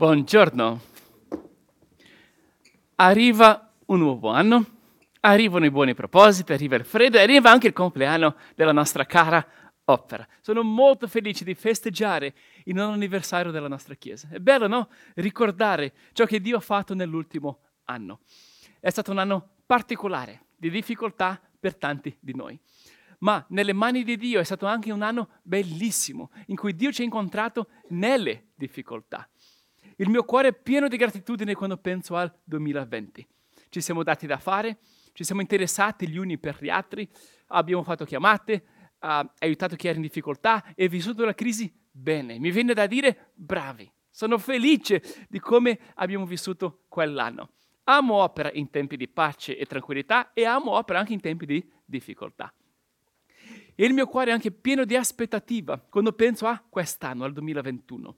Buongiorno. Arriva un nuovo anno, arrivano i buoni propositi, arriva il freddo e arriva anche il compleanno della nostra cara opera. Sono molto felice di festeggiare il non anniversario della nostra Chiesa. È bello, no? Ricordare ciò che Dio ha fatto nell'ultimo anno. È stato un anno particolare, di difficoltà per tanti di noi. Ma nelle mani di Dio è stato anche un anno bellissimo, in cui Dio ci ha incontrato nelle difficoltà. Il mio cuore è pieno di gratitudine quando penso al 2020. Ci siamo dati da fare, ci siamo interessati gli uni per gli altri, abbiamo fatto chiamate, ha aiutato chi era in difficoltà e vissuto la crisi bene. Mi viene da dire bravi. Sono felice di come abbiamo vissuto quell'anno. Amo opera in tempi di pace e tranquillità e amo opera anche in tempi di difficoltà. E il mio cuore è anche pieno di aspettativa quando penso a quest'anno, al 2021.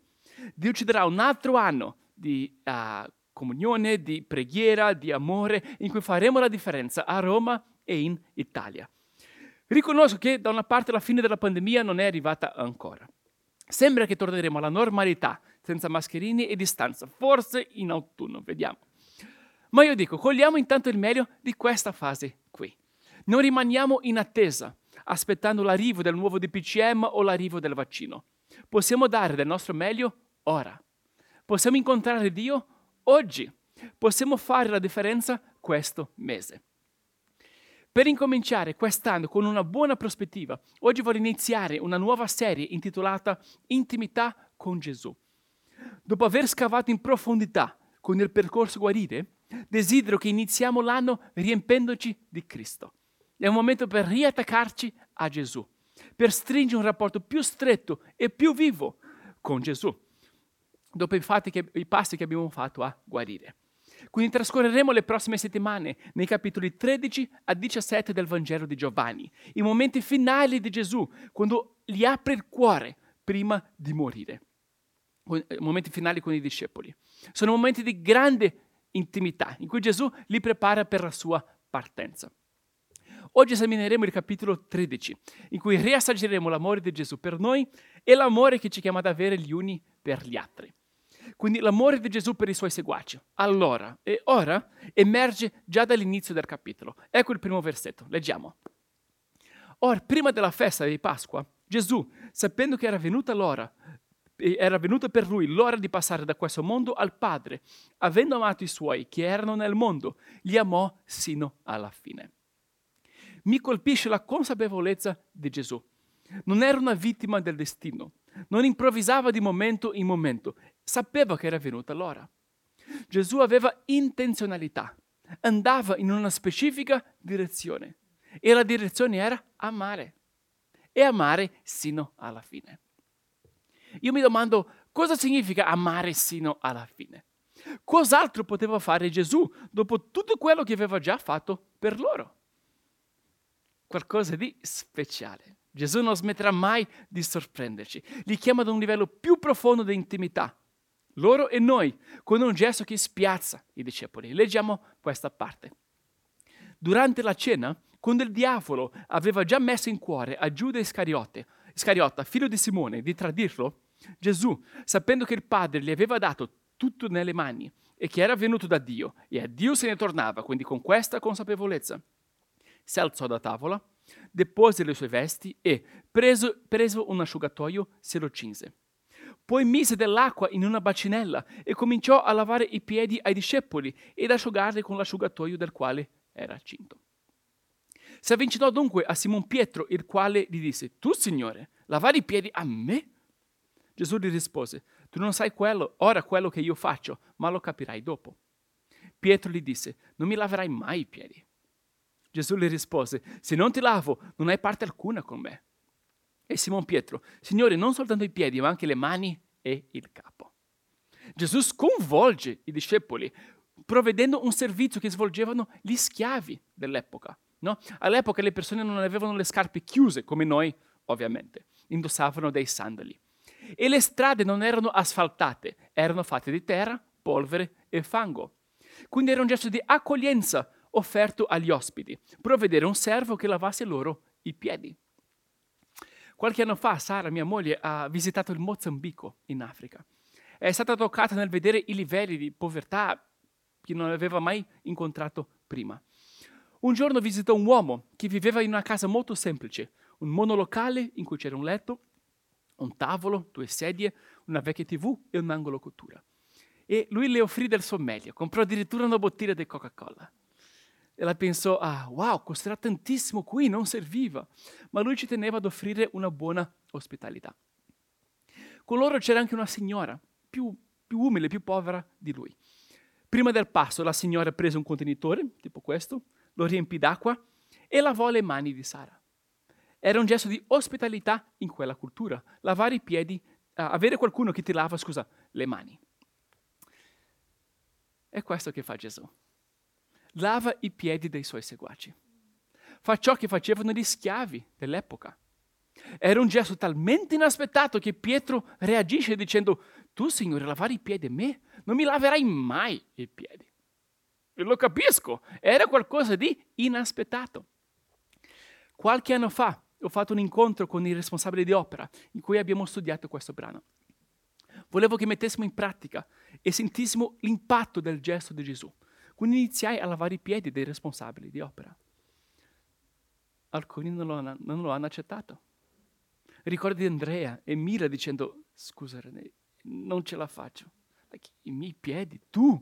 Dio ci darà un altro anno di uh, comunione, di preghiera, di amore, in cui faremo la differenza a Roma e in Italia. Riconosco che da una parte la fine della pandemia non è arrivata ancora. Sembra che torneremo alla normalità, senza mascherini e distanza, forse in autunno, vediamo. Ma io dico, cogliamo intanto il meglio di questa fase qui. Non rimaniamo in attesa, aspettando l'arrivo del nuovo DPCM o l'arrivo del vaccino. Possiamo dare del nostro meglio ora. Possiamo incontrare Dio oggi. Possiamo fare la differenza questo mese. Per incominciare quest'anno con una buona prospettiva, oggi voglio iniziare una nuova serie intitolata Intimità con Gesù. Dopo aver scavato in profondità con il percorso guarire, desidero che iniziamo l'anno riempendoci di Cristo. È un momento per riattaccarci a Gesù, per stringere un rapporto più stretto e più vivo con Gesù dopo i, che, i passi che abbiamo fatto a guarire. Quindi trascorreremo le prossime settimane nei capitoli 13 a 17 del Vangelo di Giovanni, i momenti finali di Gesù, quando gli apre il cuore prima di morire. Eh, momenti finali con i discepoli. Sono momenti di grande intimità, in cui Gesù li prepara per la sua partenza. Oggi esamineremo il capitolo 13, in cui riassaggeremo l'amore di Gesù per noi e l'amore che ci chiama ad avere gli uni per gli altri. Quindi l'amore di Gesù per i suoi seguaci. Allora e ora emerge già dall'inizio del capitolo. Ecco il primo versetto, leggiamo. Ora, prima della festa di Pasqua, Gesù, sapendo che era venuta l'ora, era venuta per lui l'ora di passare da questo mondo al Padre, avendo amato i suoi che erano nel mondo, li amò sino alla fine. Mi colpisce la consapevolezza di Gesù. Non era una vittima del destino, non improvvisava di momento in momento, sapeva che era venuta l'ora. Gesù aveva intenzionalità, andava in una specifica direzione e la direzione era amare e amare sino alla fine. Io mi domando cosa significa amare sino alla fine. Cos'altro poteva fare Gesù dopo tutto quello che aveva già fatto per loro? Qualcosa di speciale. Gesù non smetterà mai di sorprenderci. Li chiama ad un livello più profondo di intimità loro e noi, con un gesto che spiazza i discepoli. Leggiamo questa parte. Durante la cena, quando il diavolo aveva già messo in cuore a Giuda Iscariota, figlio di Simone, di tradirlo, Gesù, sapendo che il Padre gli aveva dato tutto nelle mani e che era venuto da Dio e a Dio se ne tornava, quindi con questa consapevolezza, si alzò da tavola, depose le sue vesti e, preso, preso un asciugatoio, se lo cinse. Poi mise dell'acqua in una bacinella e cominciò a lavare i piedi ai discepoli ed asciugarli con l'asciugatoio del quale era cinto. Si avvicinò dunque a Simon Pietro, il quale gli disse, Tu, Signore, lavare i piedi a me? Gesù gli rispose, Tu non sai quello, ora quello che io faccio, ma lo capirai dopo. Pietro gli disse, Non mi laverai mai i piedi. Gesù gli rispose, Se non ti lavo, non hai parte alcuna con me. E Simon Pietro, Signore, non soltanto i piedi, ma anche le mani e il capo. Gesù sconvolge i discepoli, provvedendo un servizio che svolgevano gli schiavi dell'epoca. No? All'epoca le persone non avevano le scarpe chiuse, come noi, ovviamente, indossavano dei sandali. E le strade non erano asfaltate, erano fatte di terra, polvere e fango. Quindi era un gesto di accoglienza offerto agli ospiti, provvedere un servo che lavasse loro i piedi. Qualche anno fa Sara, mia moglie, ha visitato il Mozambico in Africa. è stata toccata nel vedere i livelli di povertà che non aveva mai incontrato prima. Un giorno visitò un uomo che viveva in una casa molto semplice, un monolocale in cui c'era un letto, un tavolo, due sedie, una vecchia tv e un angolo cottura. E lui le offrì del suo meglio, comprò addirittura una bottiglia di Coca-Cola. E la pensò, ah, wow, costerà tantissimo qui, non serviva. Ma lui ci teneva ad offrire una buona ospitalità. Con loro c'era anche una signora, più, più umile, più povera di lui. Prima del passo la signora prese un contenitore, tipo questo, lo riempì d'acqua e lavò le mani di Sara. Era un gesto di ospitalità in quella cultura, lavare i piedi, uh, avere qualcuno che ti lava, scusa, le mani. È questo che fa Gesù. Lava i piedi dei suoi seguaci. Fa ciò che facevano gli schiavi dell'epoca. Era un gesto talmente inaspettato che Pietro reagisce dicendo, tu Signore lavare i piedi a me? Non mi laverai mai i piedi. E lo capisco, era qualcosa di inaspettato. Qualche anno fa ho fatto un incontro con i responsabili di opera in cui abbiamo studiato questo brano. Volevo che mettessimo in pratica e sentissimo l'impatto del gesto di Gesù. Quindi iniziai a lavare i piedi dei responsabili di opera. Alcuni non lo hanno, non lo hanno accettato. Ricordo di Andrea e Mira dicendo, scusa René, non ce la faccio. I miei piedi, tu,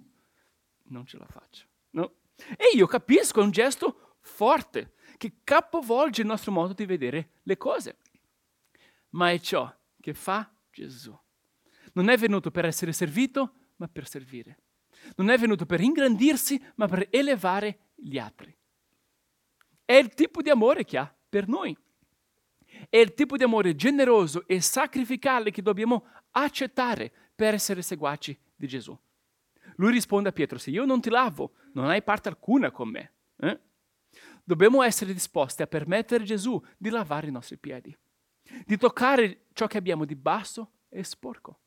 non ce la faccio. No? E io capisco, è un gesto forte che capovolge il nostro modo di vedere le cose. Ma è ciò che fa Gesù. Non è venuto per essere servito, ma per servire. Non è venuto per ingrandirsi, ma per elevare gli altri. È il tipo di amore che ha per noi. È il tipo di amore generoso e sacrificale che dobbiamo accettare per essere seguaci di Gesù. Lui risponde a Pietro, se io non ti lavo, non hai parte alcuna con me. Eh? Dobbiamo essere disposti a permettere a Gesù di lavare i nostri piedi, di toccare ciò che abbiamo di basso e sporco.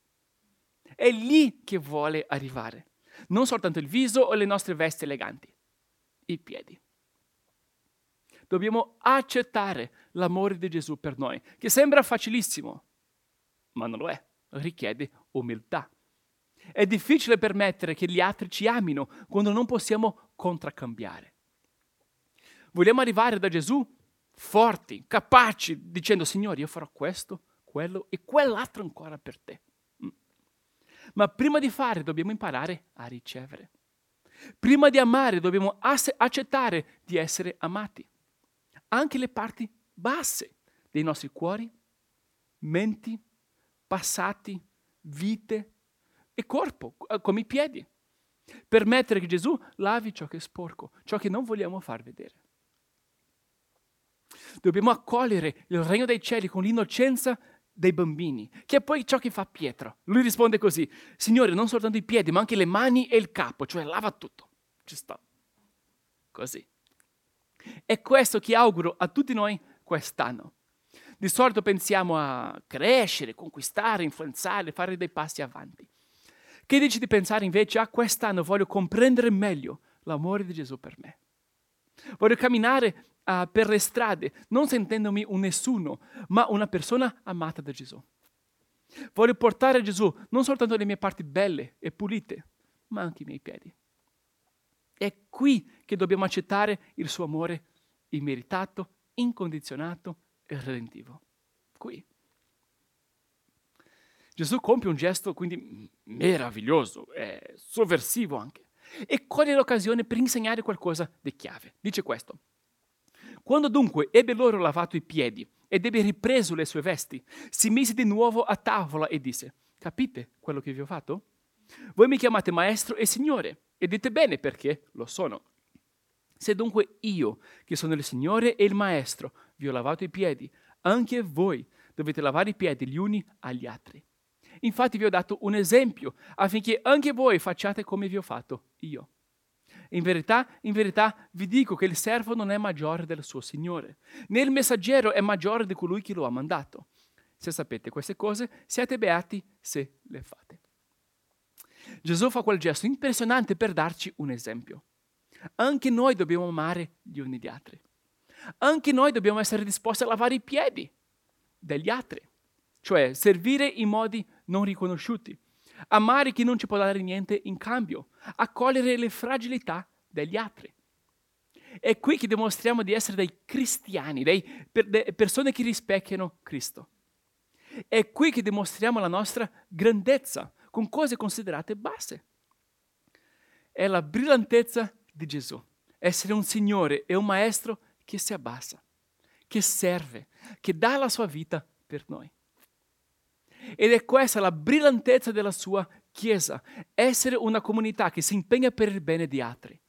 È lì che vuole arrivare, non soltanto il viso o le nostre vesti eleganti, i piedi. Dobbiamo accettare l'amore di Gesù per noi, che sembra facilissimo, ma non lo è, richiede umiltà. È difficile permettere che gli altri ci amino quando non possiamo contraccambiare. Vogliamo arrivare da Gesù forti, capaci, dicendo Signore, io farò questo, quello e quell'altro ancora per te. Ma prima di fare dobbiamo imparare a ricevere. Prima di amare dobbiamo accettare di essere amati. Anche le parti basse dei nostri cuori, menti, passati, vite, e corpo, eh, come i piedi. Permettere che Gesù lavi ciò che è sporco, ciò che non vogliamo far vedere. Dobbiamo accogliere il regno dei cieli con l'innocenza dei bambini, che è poi ciò che fa Pietro. Lui risponde così, Signore, non soltanto i piedi, ma anche le mani e il capo, cioè lava tutto. Ci sta. Così. È questo che auguro a tutti noi quest'anno. Di solito pensiamo a crescere, conquistare, influenzare, fare dei passi avanti. Che dici di pensare invece, ah, quest'anno voglio comprendere meglio l'amore di Gesù per me. Voglio camminare uh, per le strade, non sentendomi un nessuno, ma una persona amata da Gesù. Voglio portare a Gesù non soltanto le mie parti belle e pulite, ma anche i miei piedi. È qui che dobbiamo accettare il suo amore immeritato, incondizionato e redentivo. Qui. Gesù compie un gesto quindi meraviglioso, è sovversivo anche, e coglie l'occasione per insegnare qualcosa di chiave. Dice questo. Quando dunque ebbe loro lavato i piedi ed ebbe ripreso le sue vesti, si mise di nuovo a tavola e disse, capite quello che vi ho fatto? Voi mi chiamate maestro e signore, e dite bene perché lo sono. Se dunque io, che sono il Signore e il Maestro, vi ho lavato i piedi, anche voi dovete lavare i piedi gli uni agli altri. Infatti vi ho dato un esempio affinché anche voi facciate come vi ho fatto io. In verità, in verità vi dico che il servo non è maggiore del suo Signore, né il messaggero è maggiore di colui che lo ha mandato. Se sapete queste cose, siate beati se le fate. Gesù fa quel gesto impressionante per darci un esempio. Anche noi dobbiamo amare gli uni gli altri. Anche noi dobbiamo essere disposti a lavare i piedi degli altri, cioè servire in modi non riconosciuti, amare chi non ci può dare niente in cambio, accogliere le fragilità degli altri. È qui che dimostriamo di essere dei cristiani, dei, per, delle persone che rispecchiano Cristo. È qui che dimostriamo la nostra grandezza con cose considerate basse. È la brillantezza di Gesù, essere un Signore e un Maestro che si abbassa, che serve, che dà la sua vita per noi. Ed è questa la brillantezza della sua Chiesa, essere una comunità che si impegna per il bene di altri,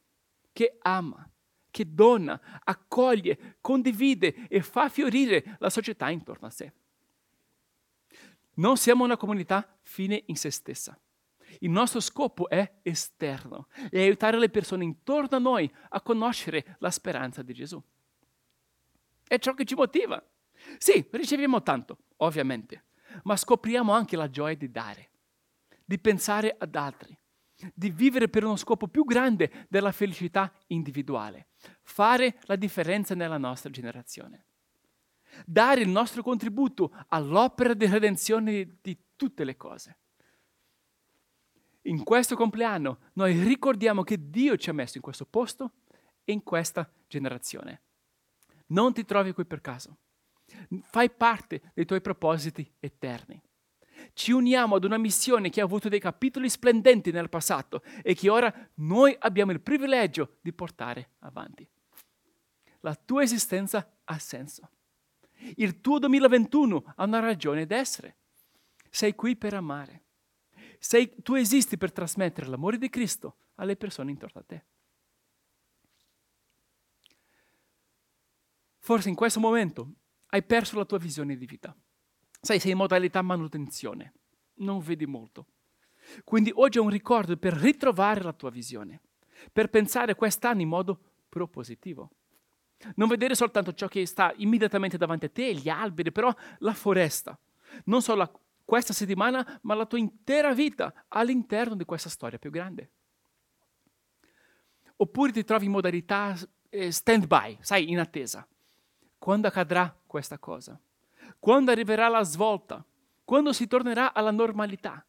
che ama, che dona, accoglie, condivide e fa fiorire la società intorno a sé. Non siamo una comunità fine in se stessa. Il nostro scopo è esterno e aiutare le persone intorno a noi a conoscere la speranza di Gesù. È ciò che ci motiva. Sì, riceviamo tanto, ovviamente, ma scopriamo anche la gioia di dare, di pensare ad altri, di vivere per uno scopo più grande della felicità individuale, fare la differenza nella nostra generazione. Dare il nostro contributo all'opera di redenzione di tutte le cose. In questo compleanno noi ricordiamo che Dio ci ha messo in questo posto e in questa generazione. Non ti trovi qui per caso. Fai parte dei tuoi propositi eterni. Ci uniamo ad una missione che ha avuto dei capitoli splendenti nel passato e che ora noi abbiamo il privilegio di portare avanti. La tua esistenza ha senso. Il tuo 2021 ha una ragione d'essere. Sei qui per amare. Sei, tu esisti per trasmettere l'amore di Cristo alle persone intorno a te. Forse in questo momento hai perso la tua visione di vita. Sai, sei in modalità manutenzione, non vedi molto. Quindi oggi è un ricordo per ritrovare la tua visione, per pensare quest'anno in modo propositivo. Non vedere soltanto ciò che sta immediatamente davanti a te, gli alberi, però la foresta. Non solo questa settimana, ma la tua intera vita all'interno di questa storia più grande. Oppure ti trovi in modalità eh, stand-by, sai, in attesa. Quando accadrà questa cosa? Quando arriverà la svolta? Quando si tornerà alla normalità?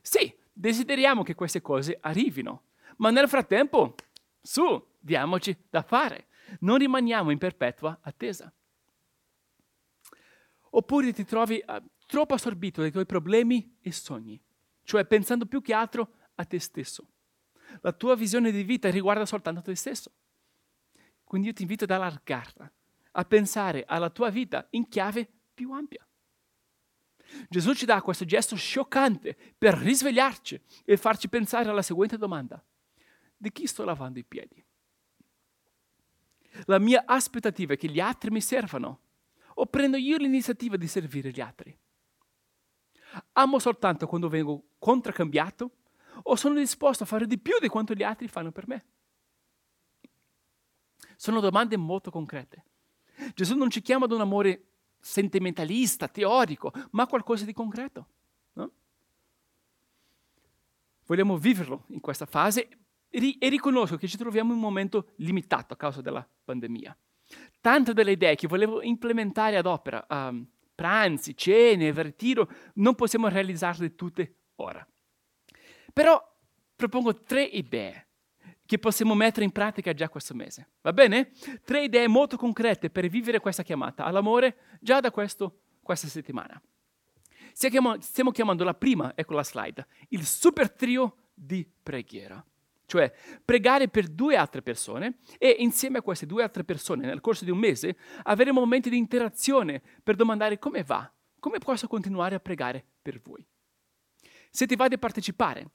Sì, desideriamo che queste cose arrivino, ma nel frattempo, su, diamoci da fare. Non rimaniamo in perpetua attesa. Oppure ti trovi uh, troppo assorbito dai tuoi problemi e sogni, cioè pensando più che altro a te stesso. La tua visione di vita riguarda soltanto te stesso. Quindi io ti invito ad allargarla a pensare alla tua vita in chiave più ampia. Gesù ci dà questo gesto scioccante per risvegliarci e farci pensare alla seguente domanda. Di chi sto lavando i piedi? La mia aspettativa è che gli altri mi servano o prendo io l'iniziativa di servire gli altri? Amo soltanto quando vengo contraccambiato o sono disposto a fare di più di quanto gli altri fanno per me? Sono domande molto concrete. Gesù non ci chiama ad un amore sentimentalista, teorico, ma qualcosa di concreto. No? Vogliamo viverlo in questa fase e riconosco che ci troviamo in un momento limitato a causa della pandemia. Tante delle idee che volevo implementare ad opera, um, pranzi, cene, ritiro, non possiamo realizzarle tutte ora. Però propongo tre idee che possiamo mettere in pratica già questo mese. Va bene? Tre idee molto concrete per vivere questa chiamata all'amore già da questo, questa settimana. Stiamo chiamando la prima, ecco la slide, il super trio di preghiera. Cioè pregare per due altre persone e insieme a queste due altre persone nel corso di un mese avere momenti di interazione per domandare come va, come posso continuare a pregare per voi. Se ti va di partecipare,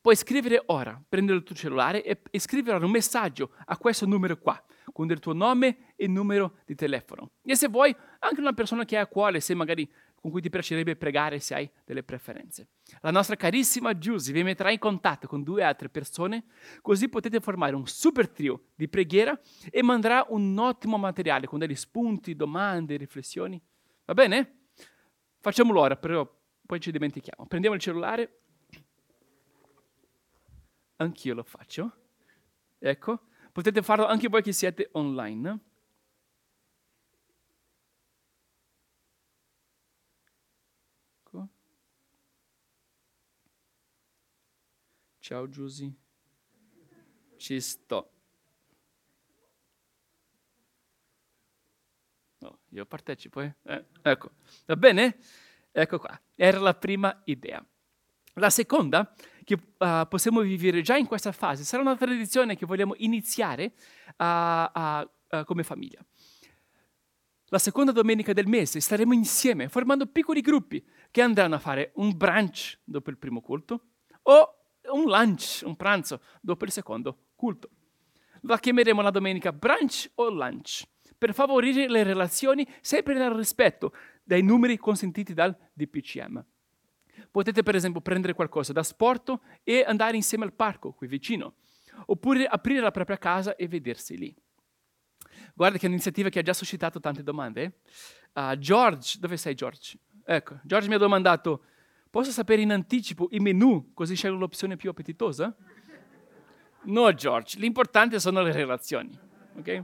Puoi scrivere ora, prendere il tuo cellulare e, e scrivere un messaggio a questo numero qua, con il tuo nome e numero di telefono. E se vuoi, anche una persona che hai a cuore, se magari con cui ti piacerebbe pregare se hai delle preferenze. La nostra carissima Giusy vi metterà in contatto con due altre persone, così potete formare un super trio di preghiera e manderà un ottimo materiale con degli spunti, domande, riflessioni. Va bene? Facciamolo ora, però poi ci dimentichiamo. Prendiamo il cellulare anch'io lo faccio. Ecco, potete farlo anche voi che siete online. Ecco. Ciao Giusy. Ci sto. No, io partecipo, eh? eh? Ecco, va bene? Ecco qua, era la prima idea. La seconda, che uh, possiamo vivere già in questa fase, sarà una tradizione che vogliamo iniziare uh, come famiglia. La seconda domenica del mese staremo insieme, formando piccoli gruppi che andranno a fare un brunch dopo il primo culto o un lunch, un pranzo dopo il secondo culto. La chiameremo la domenica brunch o lunch per favorire le relazioni sempre nel rispetto dei numeri consentiti dal DPCM. Potete per esempio prendere qualcosa da sport e andare insieme al parco qui vicino, oppure aprire la propria casa e vedersi lì. Guarda che è un'iniziativa che ha già suscitato tante domande. Uh, George, dove sei George? Ecco, George mi ha domandato, posso sapere in anticipo i menu così scelgo l'opzione più appetitosa? No George, l'importante sono le relazioni. Okay?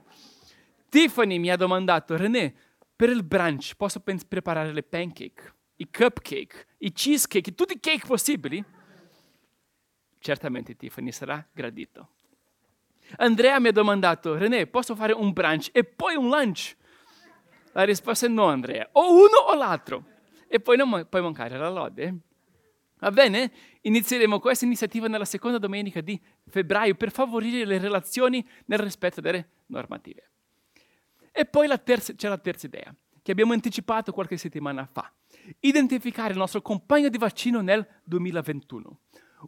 Tiffany mi ha domandato, René, per il brunch posso pen- preparare le pancake, i cupcake, i cheesecake, tutti i cake possibili? Certamente Tiffany sarà gradito. Andrea mi ha domandato, René, posso fare un brunch e poi un lunch? La risposta è no, Andrea, o uno o l'altro. E poi non puoi mancare la lode. Va bene? Inizieremo questa iniziativa nella seconda domenica di febbraio per favorire le relazioni nel rispetto delle normative. E poi la terza, c'è la terza idea, che abbiamo anticipato qualche settimana fa. Identificare il nostro compagno di vaccino nel 2021.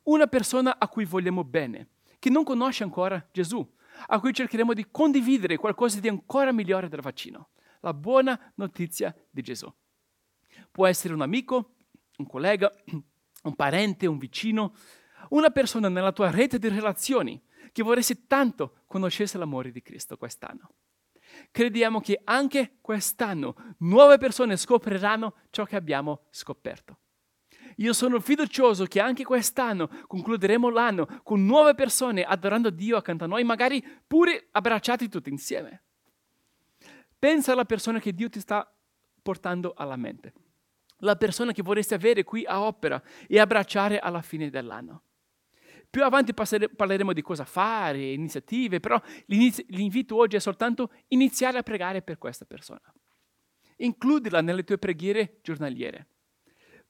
Una persona a cui vogliamo bene, che non conosce ancora Gesù, a cui cercheremo di condividere qualcosa di ancora migliore del vaccino. La buona notizia di Gesù. Può essere un amico, un collega, un parente, un vicino, una persona nella tua rete di relazioni che vorresti tanto conoscesse l'amore di Cristo quest'anno crediamo che anche quest'anno nuove persone scopriranno ciò che abbiamo scoperto. Io sono fiducioso che anche quest'anno concluderemo l'anno con nuove persone adorando Dio accanto a noi, magari pure abbracciati tutti insieme. Pensa alla persona che Dio ti sta portando alla mente, la persona che vorresti avere qui a opera e abbracciare alla fine dell'anno. Più avanti parleremo di cosa fare, iniziative, però l'invito oggi è soltanto iniziare a pregare per questa persona. Includila nelle tue preghiere giornaliere.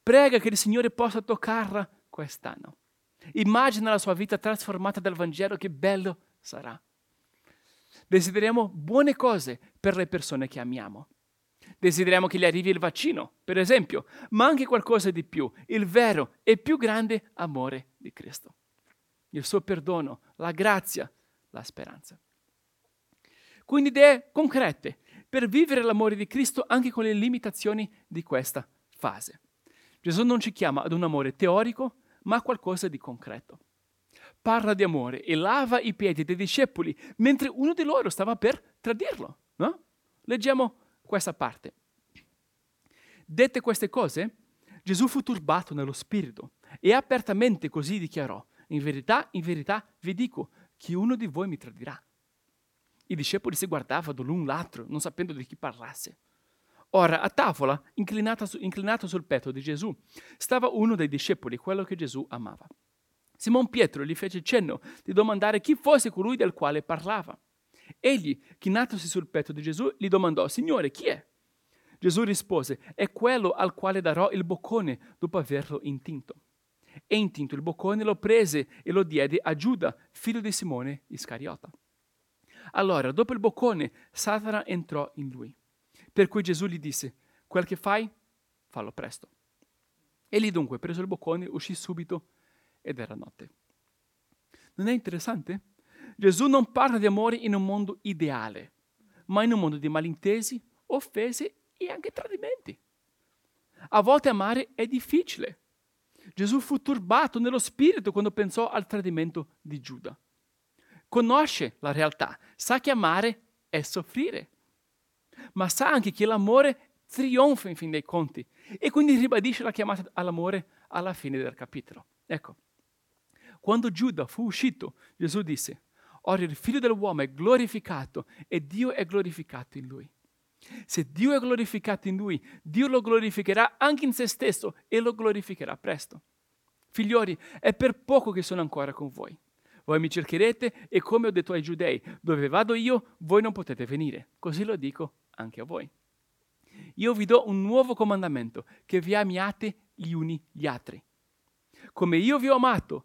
Prega che il Signore possa toccarla quest'anno. Immagina la sua vita trasformata dal Vangelo, che bello sarà. Desideriamo buone cose per le persone che amiamo. Desideriamo che gli arrivi il vaccino, per esempio, ma anche qualcosa di più, il vero e più grande amore di Cristo il suo perdono, la grazia, la speranza. Quindi idee concrete per vivere l'amore di Cristo anche con le limitazioni di questa fase. Gesù non ci chiama ad un amore teorico, ma a qualcosa di concreto. Parla di amore e lava i piedi dei discepoli mentre uno di loro stava per tradirlo. No? Leggiamo questa parte. Dette queste cose, Gesù fu turbato nello spirito e apertamente così dichiarò, in verità, in verità vi dico che uno di voi mi tradirà. I discepoli si guardavano l'un l'altro, non sapendo di chi parlasse. Ora, a tavola, su, inclinato sul petto di Gesù, stava uno dei discepoli, quello che Gesù amava. Simon Pietro gli fece cenno di domandare chi fosse colui del quale parlava. Egli, chinatosi sul petto di Gesù, gli domandò, Signore, chi è? Gesù rispose, è quello al quale darò il boccone dopo averlo intinto e intinto il boccone lo prese e lo diede a Giuda, figlio di Simone Iscariota. Allora, dopo il boccone, Satana entrò in lui. Per cui Gesù gli disse, quel che fai, fallo presto. Egli dunque, preso il boccone, uscì subito ed era notte. Non è interessante? Gesù non parla di amore in un mondo ideale, ma in un mondo di malintesi, offese e anche tradimenti. A volte amare è difficile. Gesù fu turbato nello spirito quando pensò al tradimento di Giuda. Conosce la realtà, sa che amare è soffrire, ma sa anche che l'amore trionfa in fin dei conti e quindi ribadisce la chiamata all'amore alla fine del capitolo. Ecco, quando Giuda fu uscito, Gesù disse, ora il figlio dell'uomo è glorificato e Dio è glorificato in lui. Se Dio è glorificato in lui, Dio lo glorificherà anche in se stesso e lo glorificherà presto. Figlioli, è per poco che sono ancora con voi. Voi mi cercherete e come ho detto ai giudei, dove vado io, voi non potete venire. Così lo dico anche a voi. Io vi do un nuovo comandamento, che vi amiate gli uni gli altri. Come io vi ho amato,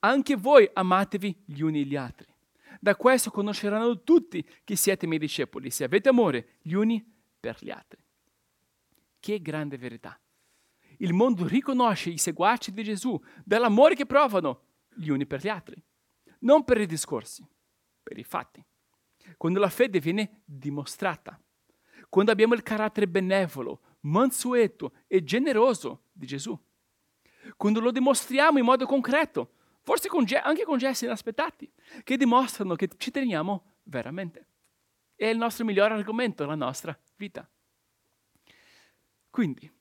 anche voi amatevi gli uni gli altri. Da questo conosceranno tutti che siete miei discepoli, se avete amore gli uni per gli altri. Che grande verità! Il mondo riconosce i seguaci di Gesù dall'amore che provano gli uni per gli altri, non per i discorsi, per i fatti. Quando la fede viene dimostrata, quando abbiamo il carattere benevolo, mansueto e generoso di Gesù, quando lo dimostriamo in modo concreto, forse con ge- anche con gesti inaspettati, che dimostrano che ci teniamo veramente. È il nostro migliore argomento, la nostra vita. Quindi,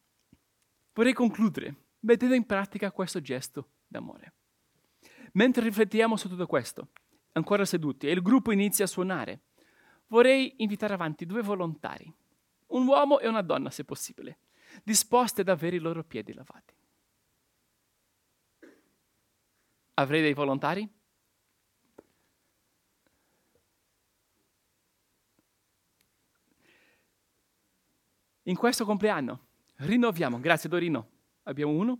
vorrei concludere mettendo in pratica questo gesto d'amore. Mentre riflettiamo su tutto questo, ancora seduti, e il gruppo inizia a suonare, vorrei invitare avanti due volontari, un uomo e una donna se possibile, disposti ad avere i loro piedi lavati. Avrei dei volontari? In questo compleanno rinnoviamo, grazie Dorino, abbiamo uno,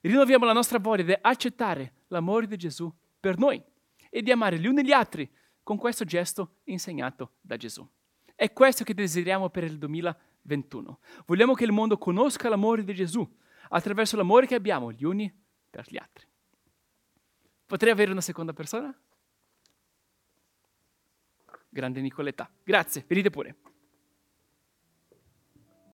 rinnoviamo la nostra voglia di accettare l'amore di Gesù per noi e di amare gli uni gli altri con questo gesto insegnato da Gesù. È questo che desideriamo per il 2021. Vogliamo che il mondo conosca l'amore di Gesù attraverso l'amore che abbiamo gli uni per gli altri. Potrei avere una seconda persona? Grande Nicoletta. Grazie, venite pure.